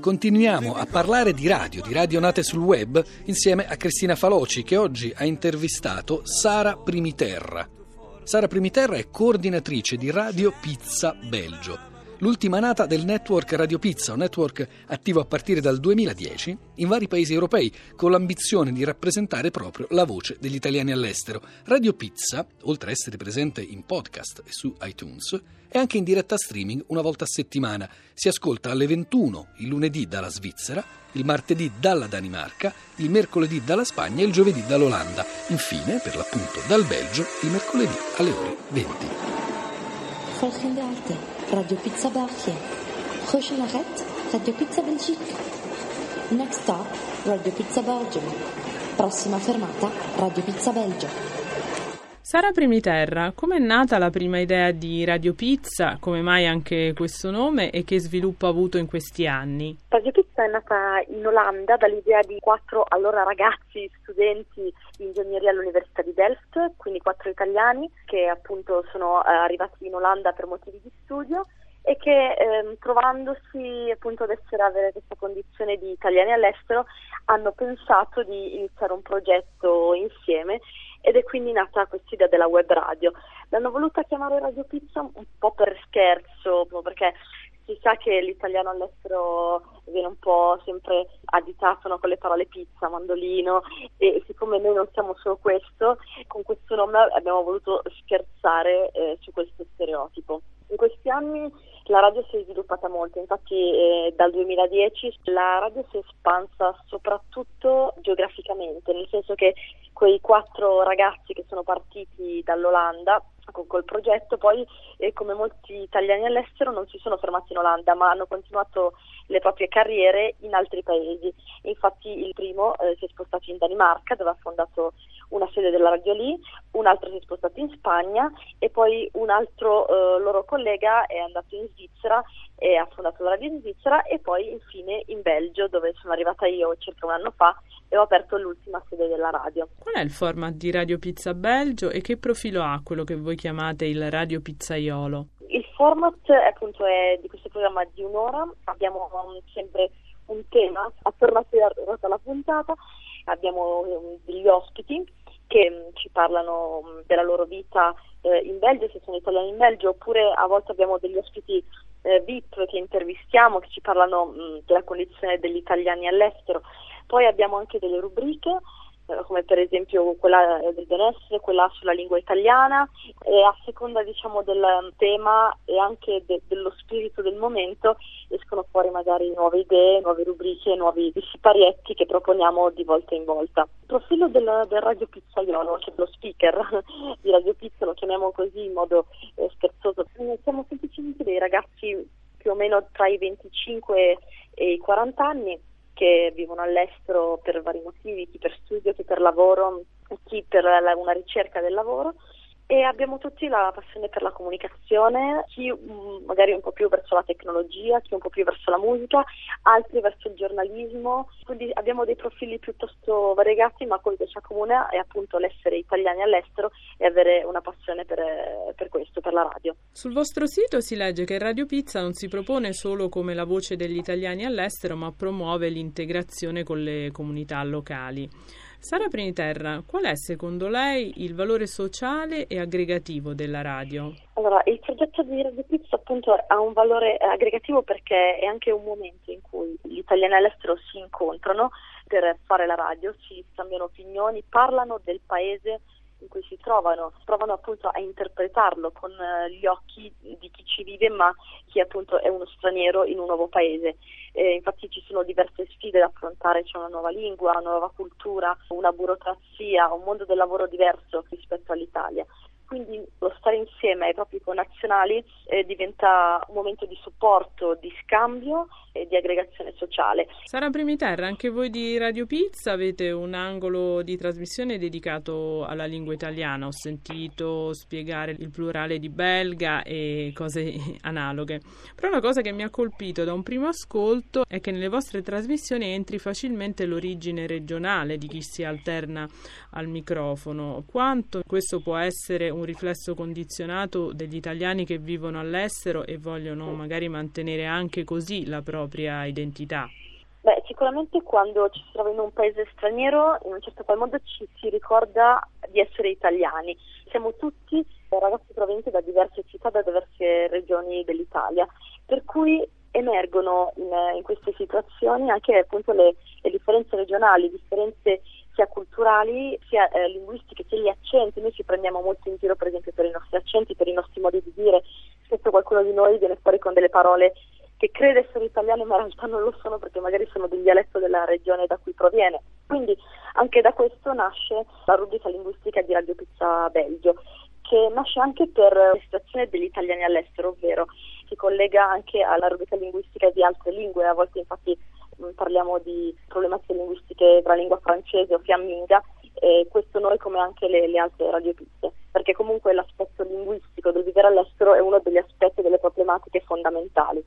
Continuiamo a parlare di radio, di radio nate sul web, insieme a Cristina Faloci che oggi ha intervistato Sara Primiterra. Sara Primiterra è coordinatrice di Radio Pizza Belgio l'ultima nata del network Radio Pizza, un network attivo a partire dal 2010 in vari paesi europei, con l'ambizione di rappresentare proprio la voce degli italiani all'estero. Radio Pizza, oltre a essere presente in podcast e su iTunes, è anche in diretta streaming una volta a settimana. Si ascolta alle 21 il lunedì dalla Svizzera, il martedì dalla Danimarca, il mercoledì dalla Spagna e il giovedì dall'Olanda. Infine, per l'appunto, dal Belgio, il mercoledì alle ore 20. Volgende Radio Pizza België. Prochaine arrêt, Radio Pizza Belgique. Next stop, Radio Pizza Belgium. Prossima fermata, Radio Pizza Belgio. Sara Primiterra, come è nata la prima idea di Radio Pizza? Come mai anche questo nome e che sviluppo ha avuto in questi anni? Radio Pizza è nata in Olanda dall'idea di quattro allora ragazzi studenti di ingegneria all'Università di Delft, quindi quattro italiani che appunto sono eh, arrivati in Olanda per motivi di studio e che ehm, trovandosi appunto ad essere avere questa condizione di italiani all'estero hanno pensato di iniziare un progetto insieme ed è quindi nata questa idea della web radio. L'hanno voluta chiamare Radio Pizza un po' per scherzo, perché si sa che l'italiano all'estero viene un po' sempre additato no, con le parole pizza, mandolino e siccome noi non siamo solo questo, con questo nome abbiamo voluto scherzare eh, su questo stereotipo. In questi anni la radio si è sviluppata molto, infatti eh, dal 2010 la radio si è espansa soprattutto geograficamente, nel senso che quei quattro ragazzi che sono partiti dall'Olanda con col progetto poi eh, come molti italiani all'estero non si sono fermati in Olanda ma hanno continuato le proprie carriere in altri paesi infatti il primo eh, si è spostato in Danimarca dove ha fondato una sede della radio lì un altro si è spostato in Spagna e poi un altro eh, loro collega è andato in Svizzera e ha fondato la radio in Svizzera e poi infine in Belgio dove sono arrivata io circa un anno fa e ho aperto l'ultima sede della radio. Qual è il format di Radio Pizza Belgio e che profilo ha quello che voi chiamate il radio pizzaiolo? Format appunto è di questo programma di un'ora, abbiamo um, sempre un tema attorno a cui è arrivata la puntata, abbiamo um, degli ospiti che um, ci parlano della loro vita eh, in Belgio, se sono italiani in Belgio, oppure a volte abbiamo degli ospiti eh, VIP che intervistiamo, che ci parlano mh, della condizione degli italiani all'estero. Poi abbiamo anche delle rubriche come per esempio quella del benessere, quella sulla lingua italiana e a seconda diciamo, del tema e anche de- dello spirito del momento escono fuori magari nuove idee, nuove rubriche, nuovi siparietti che proponiamo di volta in volta. Il profilo del, del Radio Pizzaiolo, cioè lo speaker di Radio Pizza, lo chiamiamo così in modo eh, scherzoso, siamo semplicemente dei ragazzi più o meno tra i 25 e i 40 anni che vivono all'estero per vari motivi, chi per studio, chi per lavoro, chi per la, una ricerca del lavoro e abbiamo tutti la passione per la comunicazione, chi mm, magari un po' più verso la tecnologia, chi un po' più verso la musica, altri verso il giornalismo, quindi abbiamo dei profili piuttosto variegati, ma quello che ci accomuna è appunto l'essere italiani all'estero e avere una passione per, per questo, per la radio. Sul vostro sito si legge che Radio Pizza non si propone solo come la voce degli italiani all'estero, ma promuove l'integrazione con le comunità locali. Sara Preniterra, qual è secondo lei il valore sociale e aggregativo della radio? Allora, il progetto di Radio Pizza appunto ha un valore aggregativo perché è anche un momento in cui gli italiani all'estero si incontrano per fare la radio, si scambiano opinioni, parlano del paese trovano, provano appunto a interpretarlo con eh, gli occhi di chi ci vive ma chi appunto è uno straniero in un nuovo paese. Eh, infatti ci sono diverse sfide da affrontare, c'è una nuova lingua, una nuova cultura, una burocrazia, un mondo del lavoro diverso rispetto all'Italia quindi lo stare insieme ai propri connazionali eh, diventa un momento di supporto, di scambio e di aggregazione sociale. Sara Primiterra, anche voi di Radio Pizza avete un angolo di trasmissione dedicato alla lingua italiana, ho sentito spiegare il plurale di belga e cose analoghe, però una cosa che mi ha colpito da un primo ascolto è che nelle vostre trasmissioni entri facilmente l'origine regionale di chi si alterna al microfono, quanto questo può essere un riflesso condizionato degli italiani che vivono all'estero e vogliono magari mantenere anche così la propria identità? Beh, sicuramente quando ci si trova in un paese straniero, in un certo qual modo ci si ricorda di essere italiani. Siamo tutti ragazzi provenienti da diverse città, da diverse regioni dell'Italia, per cui emergono in, in queste situazioni anche appunto le, le differenze regionali, differenze sia culturali sia eh, linguistiche, sia gli accenti. Noi ci prendiamo molto in giro per esempio per i nostri accenti, per i nostri modi di dire. Spesso qualcuno di noi viene fuori con delle parole che crede essere italiane ma in realtà non lo sono perché magari sono del dialetto della regione da cui proviene. Quindi anche da questo nasce la rubrica linguistica di Radio Pizza Belgio che nasce anche per la situazione degli italiani all'estero, ovvero collega anche alla rubrica linguistica di altre lingue, a volte infatti mm, parliamo di problematiche linguistiche tra lingua francese o fiamminga e questo noi come anche le, le altre radiopizze, perché comunque l'aspetto linguistico del vivere all'estero è uno degli aspetti delle problematiche fondamentali.